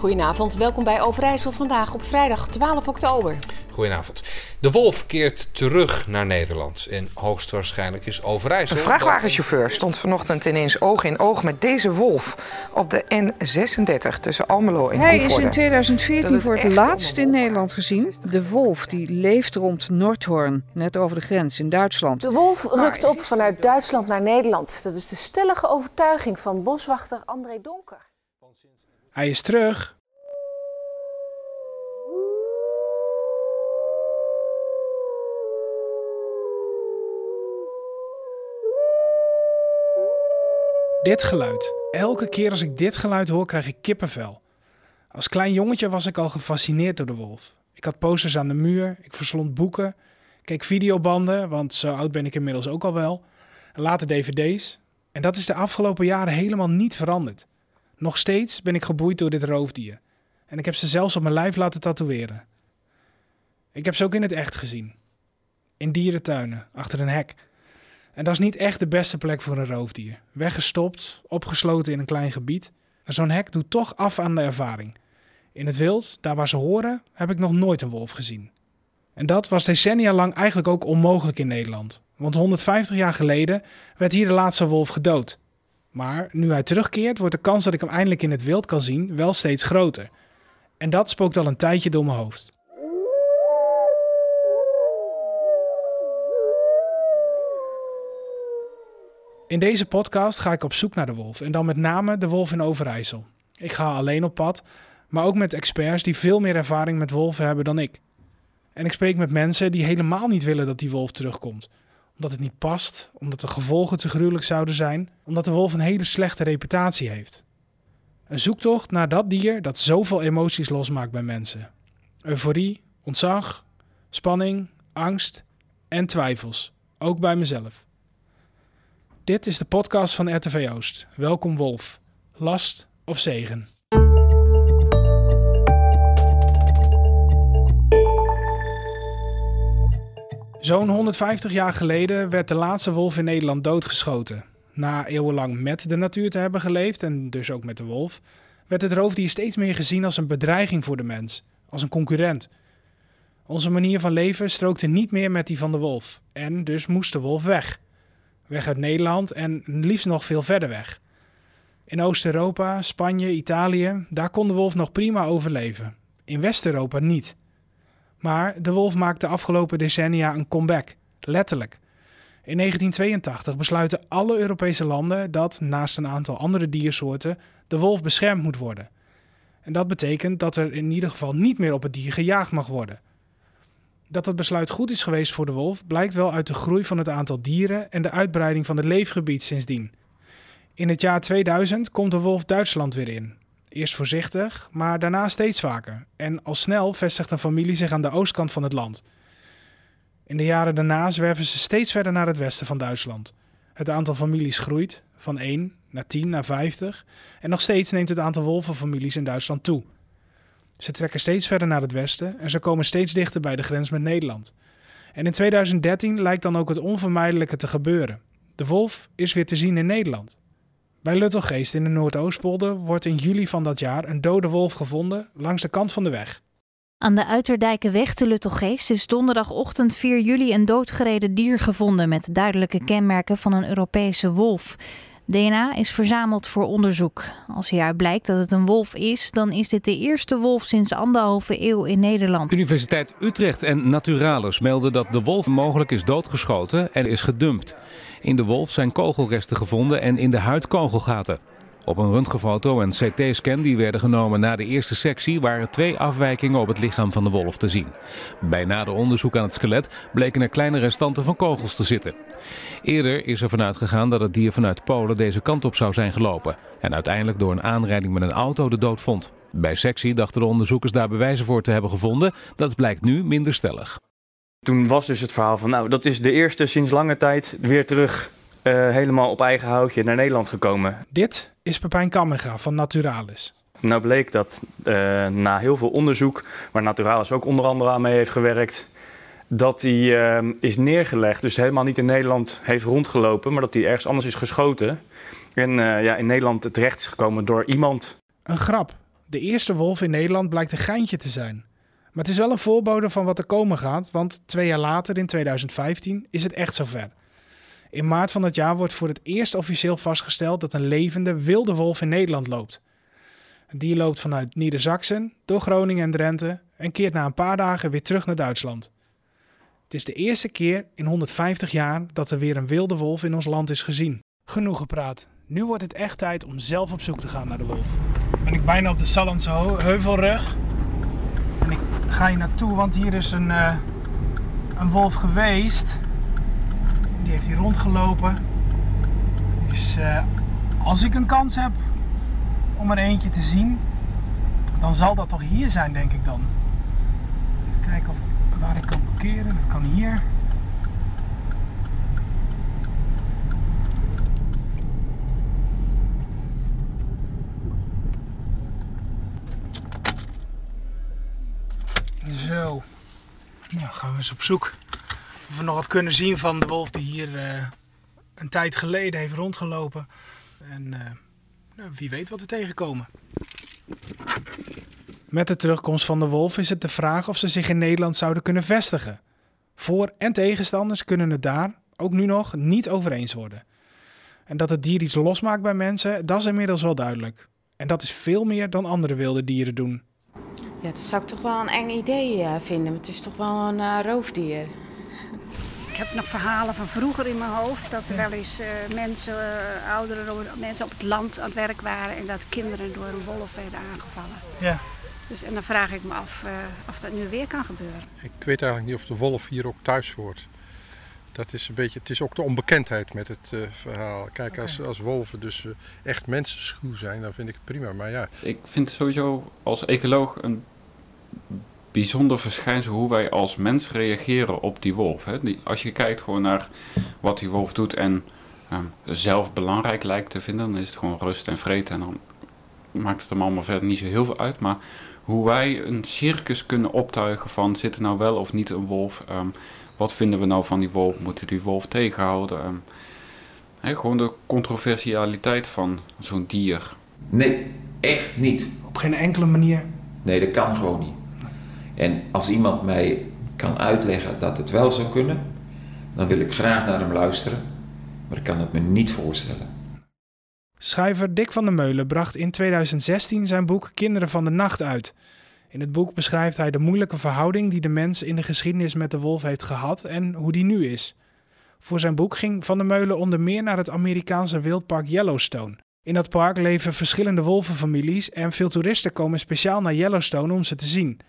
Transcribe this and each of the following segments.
Goedenavond, welkom bij Overijssel vandaag op vrijdag 12 oktober. Goedenavond. De wolf keert terug naar Nederland en hoogstwaarschijnlijk is Overijssel... Een vrachtwagenchauffeur stond vanochtend ineens oog in oog met deze wolf op de N36 tussen Almelo en Hij Koevoorde. is in 2014 het voor het laatst in Nederland gezien. De wolf die leeft rond Noordhoorn, net over de grens in Duitsland. De wolf rukt op vanuit Duitsland naar Nederland. Dat is de stellige overtuiging van boswachter André Donker. Hij is terug. Dit geluid. Elke keer als ik dit geluid hoor, krijg ik kippenvel. Als klein jongetje was ik al gefascineerd door de wolf. Ik had posters aan de muur, ik verslond boeken, keek videobanden, want zo oud ben ik inmiddels ook al wel. En later dvd's. En dat is de afgelopen jaren helemaal niet veranderd. Nog steeds ben ik geboeid door dit roofdier. En ik heb ze zelfs op mijn lijf laten tatoeëren. Ik heb ze ook in het echt gezien. In dierentuinen, achter een hek. En dat is niet echt de beste plek voor een roofdier. Weggestopt, opgesloten in een klein gebied. Zo'n hek doet toch af aan de ervaring. In het wild, daar waar ze horen, heb ik nog nooit een wolf gezien. En dat was decennia lang eigenlijk ook onmogelijk in Nederland. Want 150 jaar geleden werd hier de laatste wolf gedood. Maar nu hij terugkeert, wordt de kans dat ik hem eindelijk in het wild kan zien wel steeds groter. En dat spookt al een tijdje door mijn hoofd. In deze podcast ga ik op zoek naar de wolf en dan met name de wolf in Overijssel. Ik ga alleen op pad, maar ook met experts die veel meer ervaring met wolven hebben dan ik. En ik spreek met mensen die helemaal niet willen dat die wolf terugkomt. Omdat het niet past, omdat de gevolgen te gruwelijk zouden zijn, omdat de wolf een hele slechte reputatie heeft. Een zoektocht naar dat dier dat zoveel emoties losmaakt bij mensen. Euforie, ontzag, spanning, angst en twijfels. Ook bij mezelf. Dit is de podcast van RTV Oost. Welkom Wolf. Last of zegen. Zo'n 150 jaar geleden werd de laatste wolf in Nederland doodgeschoten. Na eeuwenlang met de natuur te hebben geleefd en dus ook met de wolf, werd het roofdier steeds meer gezien als een bedreiging voor de mens, als een concurrent. Onze manier van leven strookte niet meer met die van de wolf en dus moest de wolf weg. Weg uit Nederland en liefst nog veel verder weg. In Oost-Europa, Spanje, Italië, daar kon de wolf nog prima overleven. In West-Europa niet. Maar de wolf maakt de afgelopen decennia een comeback, letterlijk. In 1982 besluiten alle Europese landen dat, naast een aantal andere diersoorten, de wolf beschermd moet worden. En dat betekent dat er in ieder geval niet meer op het dier gejaagd mag worden. Dat dat besluit goed is geweest voor de wolf blijkt wel uit de groei van het aantal dieren en de uitbreiding van het leefgebied sindsdien. In het jaar 2000 komt de wolf Duitsland weer in. Eerst voorzichtig, maar daarna steeds vaker. En al snel vestigt een familie zich aan de oostkant van het land. In de jaren daarna zwerven ze steeds verder naar het westen van Duitsland. Het aantal families groeit, van 1 naar 10 naar 50. En nog steeds neemt het aantal wolvenfamilies in Duitsland toe. Ze trekken steeds verder naar het westen en ze komen steeds dichter bij de grens met Nederland. En in 2013 lijkt dan ook het onvermijdelijke te gebeuren. De wolf is weer te zien in Nederland. Bij Luttelgeest in de Noordoostpolder wordt in juli van dat jaar een dode wolf gevonden langs de kant van de weg. Aan de Uiterdijkenweg te Luttelgeest is donderdagochtend 4 juli een doodgereden dier gevonden met duidelijke kenmerken van een Europese wolf. DNA is verzameld voor onderzoek. Als hieruit blijkt dat het een wolf is, dan is dit de eerste wolf sinds anderhalve eeuw in Nederland. Universiteit Utrecht en Naturalis melden dat de wolf mogelijk is doodgeschoten en is gedumpt. In de wolf zijn kogelresten gevonden en in de huid kogelgaten. Op een röntgenfoto en CT-scan die werden genomen na de eerste sectie waren twee afwijkingen op het lichaam van de wolf te zien. Bij nader onderzoek aan het skelet bleken er kleine restanten van kogels te zitten. Eerder is er vanuit gegaan dat het dier vanuit Polen deze kant op zou zijn gelopen en uiteindelijk door een aanrijding met een auto de dood vond. Bij sectie dachten de onderzoekers daar bewijzen voor te hebben gevonden. Dat blijkt nu minder stellig. Toen was dus het verhaal van, nou, dat is de eerste sinds lange tijd weer terug eh, helemaal op eigen houtje naar Nederland gekomen. Dit is Pepijn Kammerga van Naturalis. Nou bleek dat eh, na heel veel onderzoek, waar Naturalis ook onder andere aan mee heeft gewerkt, dat hij eh, is neergelegd, dus helemaal niet in Nederland heeft rondgelopen, maar dat hij ergens anders is geschoten. En ja, in Nederland terecht is gekomen door iemand. Een grap. De eerste wolf in Nederland blijkt een geintje te zijn. Maar het is wel een voorbode van wat er komen gaat, want twee jaar later, in 2015, is het echt zover. In maart van dat jaar wordt voor het eerst officieel vastgesteld dat een levende wilde wolf in Nederland loopt. Die loopt vanuit Niedersachsen door Groningen en Drenthe en keert na een paar dagen weer terug naar Duitsland. Het is de eerste keer in 150 jaar dat er weer een wilde wolf in ons land is gezien. Genoeg gepraat. Nu wordt het echt tijd om zelf op zoek te gaan naar de wolf. Ben ik bijna op de Sallandse Heuvelrug. En ik ga hier naartoe, want hier is een, uh, een wolf geweest. Die heeft hier rondgelopen. Dus uh, als ik een kans heb om er eentje te zien, dan zal dat toch hier zijn, denk ik dan. Kijken of, waar ik kan parkeren. Dat kan hier. Zo. Nou, gaan we eens op zoek of we nog wat kunnen zien van de wolf die hier uh, een tijd geleden heeft rondgelopen. En uh, nou, wie weet wat we tegenkomen. Met de terugkomst van de wolf is het de vraag of ze zich in Nederland zouden kunnen vestigen. Voor- en tegenstanders kunnen het daar, ook nu nog, niet over eens worden. En dat het dier iets losmaakt bij mensen, dat is inmiddels wel duidelijk. En dat is veel meer dan andere wilde dieren doen. Ja, dat zou ik toch wel een eng idee uh, vinden. Het is toch wel een uh, roofdier. Ik heb nog verhalen van vroeger in mijn hoofd dat er wel eens uh, mensen, oudere mensen op het land aan het werk waren en dat kinderen door een wolf werden aangevallen. Ja. Dus, en dan vraag ik me af of dat nu weer kan gebeuren. Ik weet eigenlijk niet of de wolf hier ook thuis hoort. Dat is een beetje, het is ook de onbekendheid met het uh, verhaal. Kijk, okay. als, als wolven dus uh, echt mensenschuw zijn, dan vind ik het prima. Maar ja. Ik vind sowieso als ecoloog een bijzonder verschijnsel hoe wij als mens reageren op die wolf. Hè. Die, als je kijkt gewoon naar wat die wolf doet en um, zelf belangrijk lijkt te vinden, dan is het gewoon rust en vreten. En dan maakt het hem allemaal verder niet zo heel veel uit. Maar hoe wij een circus kunnen optuigen van zit er nou wel of niet een wolf. Um, wat vinden we nou van die wolf? Moeten die wolf tegenhouden? Um, hè, gewoon de controversialiteit van zo'n dier. Nee, echt niet. Op geen enkele manier? Nee, dat kan gewoon niet. En als iemand mij kan uitleggen dat het wel zou kunnen, dan wil ik graag naar hem luisteren. Maar ik kan het me niet voorstellen. Schrijver Dick van der Meulen bracht in 2016 zijn boek Kinderen van de Nacht uit. In het boek beschrijft hij de moeilijke verhouding die de mens in de geschiedenis met de wolf heeft gehad en hoe die nu is. Voor zijn boek ging Van der Meulen onder meer naar het Amerikaanse wildpark Yellowstone. In dat park leven verschillende wolvenfamilies en veel toeristen komen speciaal naar Yellowstone om ze te zien.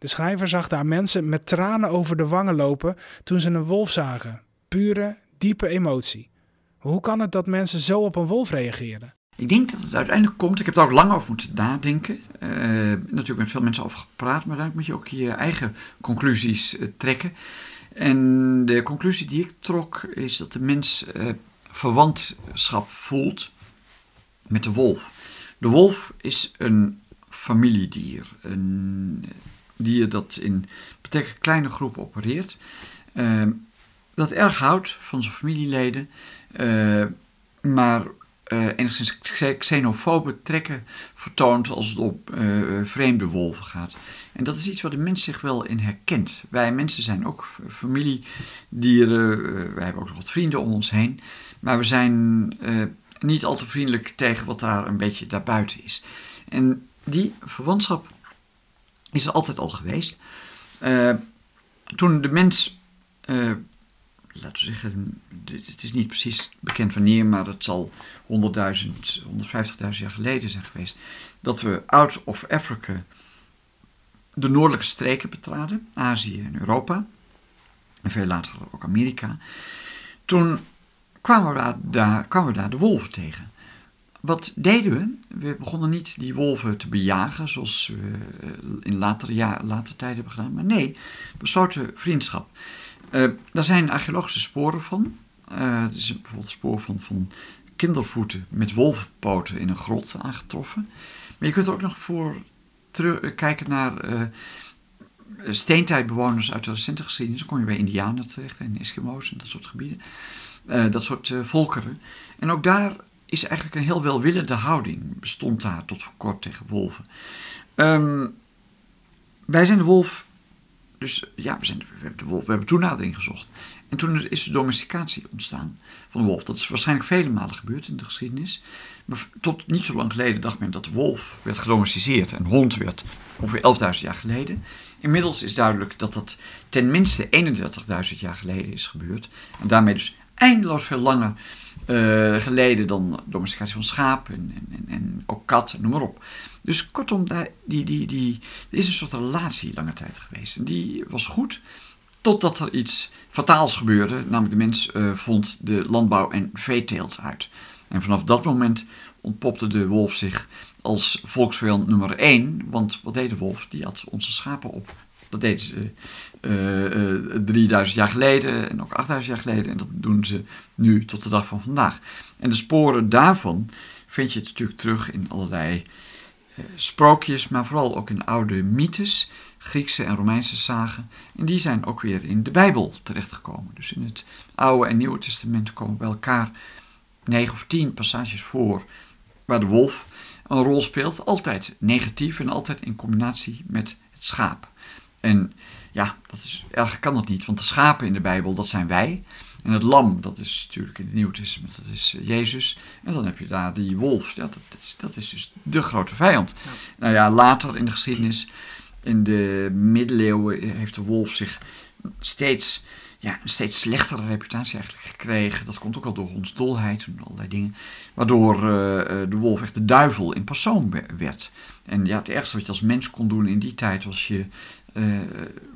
De schrijver zag daar mensen met tranen over de wangen lopen toen ze een wolf zagen. Pure, diepe emotie. Hoe kan het dat mensen zo op een wolf reageren? Ik denk dat het uiteindelijk komt, ik heb daar ook lang over moeten nadenken. Uh, natuurlijk met veel mensen over gepraat, maar daar moet je ook je eigen conclusies uh, trekken. En de conclusie die ik trok is dat de mens uh, verwantschap voelt met de wolf. De wolf is een familiedier, een dier dat in betrekkelijk kleine groepen opereert, dat erg houdt van zijn familieleden, maar uh, enigszins xenofobe trekken vertoont als het op uh, vreemde wolven gaat. En dat is iets waar de mens zich wel in herkent. Wij mensen zijn ook familiedieren, wij hebben ook nog wat vrienden om ons heen, maar we zijn niet al te vriendelijk tegen wat daar een beetje daarbuiten is. En die verwantschap is er altijd al geweest. toen de mens laten we zeggen, het is niet precies bekend wanneer, maar het zal 100.000, 150.000 jaar geleden zijn geweest, dat we out of Africa de noordelijke streken betraden, Azië en Europa, en veel later ook Amerika. Toen kwamen we daar, daar, kwamen we daar de wolven tegen. Wat deden we? We begonnen niet die wolven te bejagen, zoals we in latere, ja, latere tijden hebben gedaan, maar nee, we sloten vriendschap. Uh, daar zijn archeologische sporen van. Uh, er is bijvoorbeeld spoor van, van kindervoeten met wolvenpoten in een grot aangetroffen. Maar je kunt er ook nog voor terug, kijken naar steentijdbewoners uit de recente geschiedenis. Dan kom je bij Indianen terecht en Eskimo's en dat soort gebieden. dat soort volkeren. En ook daar is eigenlijk een heel welwillende houding, bestond daar tot voor kort tegen wolven. Ehm, wij zijn de wolf, dus ja, we, zijn de, hebben wolf, we hebben toenadering gezocht. En toen is de domesticatie ontstaan van de wolf. Dat is waarschijnlijk vele malen gebeurd in de geschiedenis. Maar tot niet zo lang geleden dacht men dat de wolf werd gedomesticeerd en hond werd ongeveer 11.000 jaar geleden. Inmiddels is duidelijk dat dat ten minste 31.000 jaar geleden is gebeurd. En daarmee dus eindeloos veel langer uh, geleden dan domesticatie van schapen en, en, en, ook katten, noem maar op. Dus kortom, daar, die, die, die, er is een soort relatie lange tijd geweest. En die was goed, totdat er iets fataals gebeurde. Namelijk de mens uh, vond de landbouw en veeteelt uit. En vanaf dat moment ontpopte de wolf zich als volksvijand nummer één. Want wat deed de wolf? Die had onze schapen op. Dat deden ze uh, uh, 3000 jaar geleden en ook 8000 jaar geleden. En dat doen ze nu tot de dag van vandaag. En de sporen daarvan vind je natuurlijk terug in allerlei uh, sprookjes, maar vooral ook in oude mythes, Griekse en Romeinse zagen. En die zijn ook weer in de Bijbel terechtgekomen. Dus in het Oude en Nieuwe Testament komen bij elkaar negen of tien passages voor waar de wolf een rol speelt. Altijd negatief en altijd in combinatie met het schaap. En ja, dat is, erg kan dat niet, want de schapen in de Bijbel, dat zijn wij. En het lam, dat is natuurlijk in het Nieuwe Testament, dat is Jezus. En dan heb je daar die wolf, dat, is, dat is dus de grote vijand. Nou ja, later in de geschiedenis, in de middeleeuwen, heeft de wolf zich steeds ja, een steeds slechtere reputatie eigenlijk gekregen. Dat komt ook wel door ons dolheid en allerlei dingen. Waardoor uh, de wolf echt de duivel in persoon werd. En ja, het ergste wat je als mens kon doen in die tijd was, je, uh,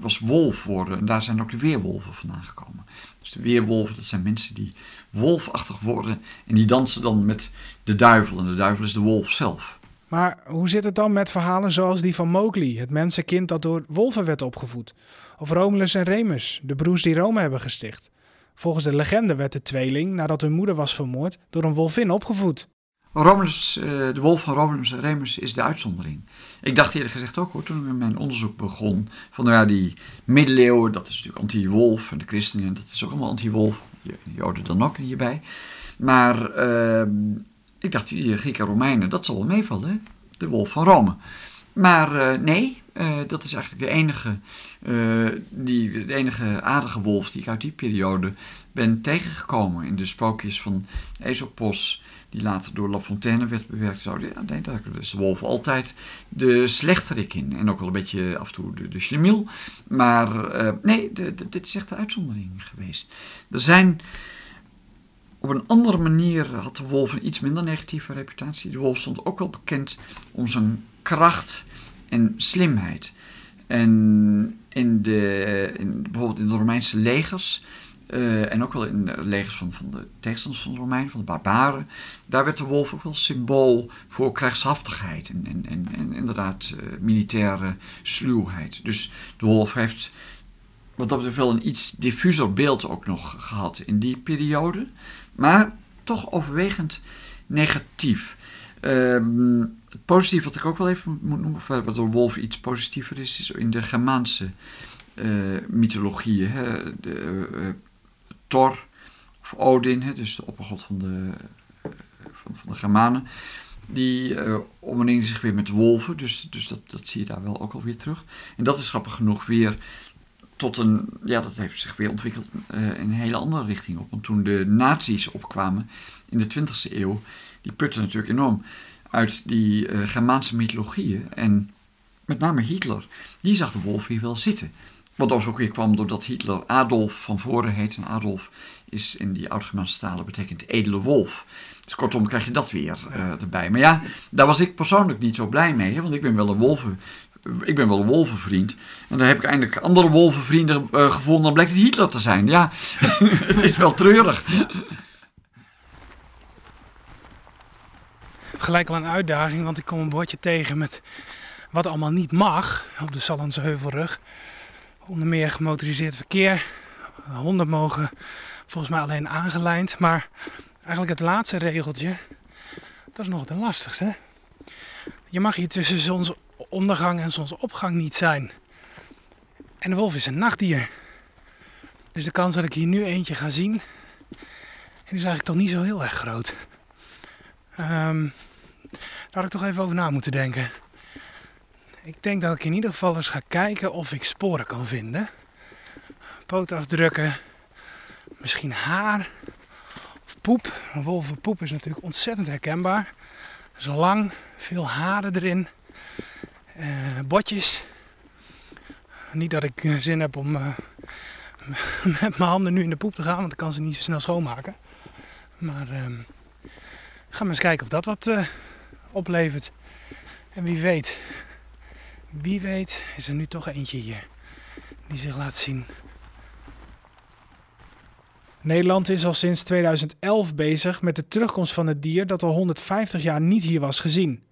was wolf worden. En daar zijn ook de weerwolven vandaan gekomen. Dus de weerwolven, dat zijn mensen die wolfachtig worden. En die dansen dan met de duivel. En de duivel is de wolf zelf. Maar hoe zit het dan met verhalen zoals die van Mowgli, het mensenkind dat door wolven werd opgevoed? Of Romulus en Remus, de broers die Rome hebben gesticht? Volgens de legende werd de tweeling, nadat hun moeder was vermoord, door een wolvin opgevoed. Romulus, de wolf van Romulus en Remus is de uitzondering. Ik dacht eerder gezegd ook hoor, toen mijn onderzoek begon, van ja, die middeleeuwen, dat is natuurlijk anti-wolf, en de christenen, dat is ook allemaal anti-wolf, joden dan ook hierbij. Maar uh, ik dacht, die Grieken en Romeinen, dat zal wel meevallen, hè? de wolf van Rome. Maar uh, nee, uh, dat is eigenlijk de enige, uh, die, de enige aardige wolf die ik uit die periode ben tegengekomen. In de sprookjes van Aesopos, die later door La Fontaine werd bewerkt. Zo, ja, nee, is de wolf altijd de slechterik in. En ook wel een beetje af en toe de, de schlemiel. Maar nee, de, de, dit is echt de uitzondering geweest. Er zijn... Op een andere manier had de wolf een iets minder negatieve reputatie. De wolf stond ook wel bekend om zijn kracht en slimheid. En in de, in, bijvoorbeeld in de Romeinse legers, uh, en ook wel in de legers van, van de tegenstanders van de van de barbaren, daar werd de wolf ook wel symbool voor krijgshaftigheid en, en, en, inderdaad uh, militaire sluwheid. Dus de wolf heeft wat dat betreft wel een iets diffuser beeld ook nog gehad in die periode, maar toch overwegend negatief. Het positief wat ik ook wel even moet noemen, wat door Wolf iets positiever is, is in de Germaanse uh, mythologieën. Hè, de, uh, Thor of Odin, hè, dus de oppergod van de, van, van, de Germanen, die uh, zich weer met wolven, dus, dus dat, dat zie je daar wel ook alweer terug. En dat is grappig genoeg weer tot een, ja, dat heeft zich weer ontwikkeld uh, in een hele andere richting op. Want toen de nazi's opkwamen in de 20e eeuw, die putten natuurlijk enorm uit die uh, Germaanse mythologieën. En met name Hitler, die zag de wolf hier wel zitten. Wat dus ook weer kwam doordat Hitler Adolf van voren heet. En Adolf is in die oud-Germaanse talen betekent edele wolf. Dus kortom krijg je dat weer uh, erbij. Maar ja, daar was ik persoonlijk niet zo blij mee. Hè, want ik ben wel een wolven... Ik ben wel wolvenvriend. En daar heb ik eindelijk andere wolvenvrienden uh, gevonden. Dan blijkt het Hitler te zijn. Ja, het is wel treurig. gelijk al een uitdaging, want ik kom een bordje tegen met wat allemaal niet mag op de Sallandse Heuvelrug. Onder meer gemotoriseerd verkeer. Honden mogen volgens mij alleen aangelijnd. Maar eigenlijk het laatste regeltje, dat is nog de lastigste. Je mag hier tussen zonsondergang en zonsopgang niet zijn. En de wolf is een nachtdier. Dus de kans dat ik hier nu eentje ga zien, is eigenlijk toch niet zo heel erg groot. Ehm, daar had ik toch even over na moeten denken. Ik denk dat ik in ieder geval eens ga kijken of ik sporen kan vinden. Pootafdrukken, misschien haar of poep. Een wolvenpoep is natuurlijk ontzettend herkenbaar. Het is lang, veel haren erin, uh, botjes. Niet dat ik eh, zin heb om uh, met mijn handen nu in de poep te gaan, want ik kan ze niet zo snel schoonmaken. Maar uh, ga maar eens kijken of dat wat oplevert. En wie weet, wie weet is er nu toch eentje hier die zich laat zien. Nederland is al sinds 2011 bezig met de terugkomst van het dier dat al 150 jaar niet hier was gezien.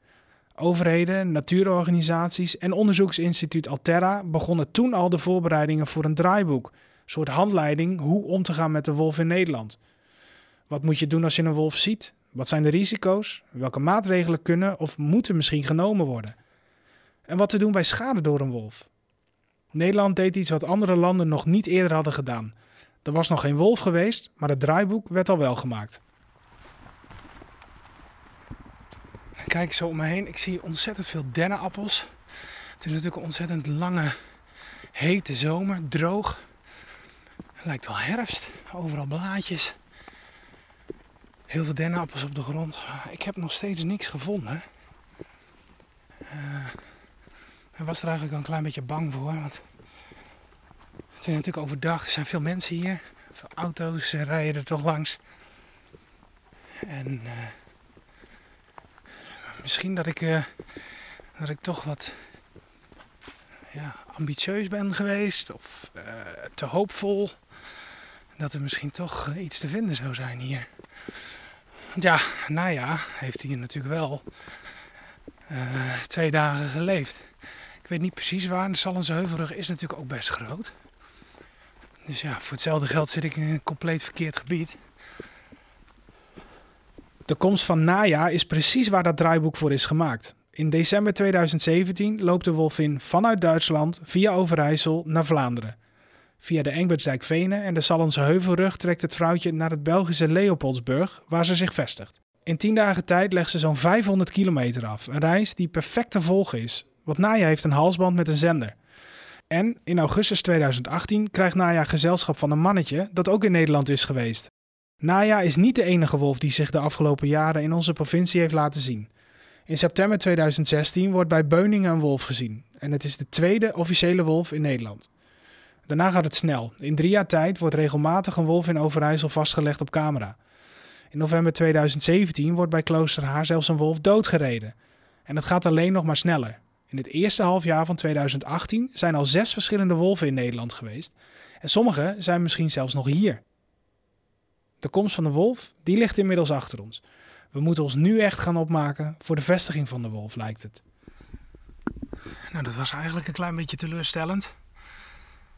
Overheden, natuurorganisaties en onderzoeksinstituut Alterra begonnen toen al de voorbereidingen voor een draaiboek, een soort handleiding hoe om te gaan met de wolf in Nederland. Wat moet je doen als je een wolf ziet? Wat zijn de risico's? Welke maatregelen kunnen of moeten misschien genomen worden? En wat te doen bij schade door een wolf? Nederland deed iets wat andere landen nog niet eerder hadden gedaan. Er was nog geen wolf geweest, maar het draaiboek werd al wel gemaakt. Kijk zo om me heen. Ik zie ontzettend veel dennenappels. Het is natuurlijk een ontzettend lange, hete zomer. Droog. Het lijkt wel herfst. Overal blaadjes. Heel veel dennenappels op de grond. Ik heb nog steeds niks gevonden. Uh, ik was er eigenlijk al een klein beetje bang voor. Want het is natuurlijk overdag. Er zijn veel mensen hier. Veel auto's rijden er toch langs. En uh, misschien dat ik, uh, dat ik toch wat ja, ambitieus ben geweest. Of uh, te hoopvol. Dat er misschien toch iets te vinden zou zijn hier. Want ja, Naya heeft hier natuurlijk wel twee dagen geleefd. Ik weet niet precies waar. De Sallense Heuvelrug is natuurlijk ook best groot. Dus ja, voor hetzelfde geld zit ik in een compleet verkeerd gebied. De komst van Naya is precies waar dat draaiboek voor is gemaakt. In december 2017 loopt de wolvin vanuit Duitsland via Overijssel naar Vlaanderen. Via de Engbertsdijk-Venen en de Sallense Heuvelrug trekt het vrouwtje naar het Belgische Leopoldsburg, waar ze zich vestigt. In 10 dagen tijd legt ze zo'n 500 kilometer af, een reis die perfect te volgen is, want Naya heeft een halsband met een zender. En in augustus 2018 krijgt Naya gezelschap van een mannetje dat ook in Nederland is geweest. Naya is niet de enige wolf die zich de afgelopen jaren in onze provincie heeft laten zien. In september 2016 wordt bij Beuningen een wolf gezien. En het is de tweede officiële wolf in Nederland. Daarna gaat het snel. In drie jaar tijd wordt regelmatig een wolf in Overijssel vastgelegd op camera. In november 2017 wordt bij Kloosterhaar zelfs een wolf doodgereden. En het gaat alleen nog maar sneller. In het eerste halfjaar van 2018 zijn al zes verschillende wolven in Nederland geweest. En sommige zijn misschien zelfs nog hier. De komst van de wolf, die ligt inmiddels achter ons. We moeten ons nu echt gaan opmaken voor de vestiging van de wolf, lijkt het. Nou, dat was eigenlijk een klein beetje teleurstellend.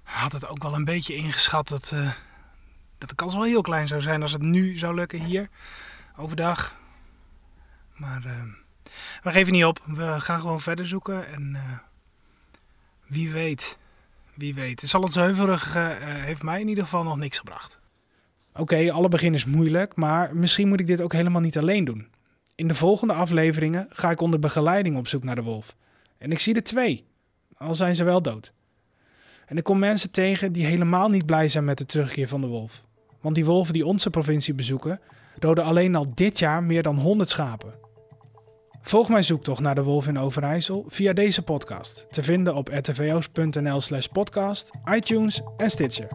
Had het ook wel een beetje ingeschat dat, uh, dat de kans wel heel klein zou zijn als het nu zou lukken hier, overdag. Maar uh, we geven niet op. We gaan gewoon verder zoeken. En uh, wie weet, wie weet. De Sallandse Heuvelrug heeft mij in ieder geval nog niks gebracht. Oké, alle begin is moeilijk, maar misschien moet ik dit ook helemaal niet alleen doen. In de volgende afleveringen ga ik onder begeleiding op zoek naar de wolf. En ik zie er twee, al zijn ze wel dood. En ik kom mensen tegen die helemaal niet blij zijn met de terugkeer van de wolf. Want die wolven die onze provincie bezoeken, doden alleen al dit jaar meer dan 100 schapen. Volg mijn zoektocht naar de wolf in Overijssel via deze podcast, te vinden op rtvo's.nl slash podcast, iTunes en Stitcher.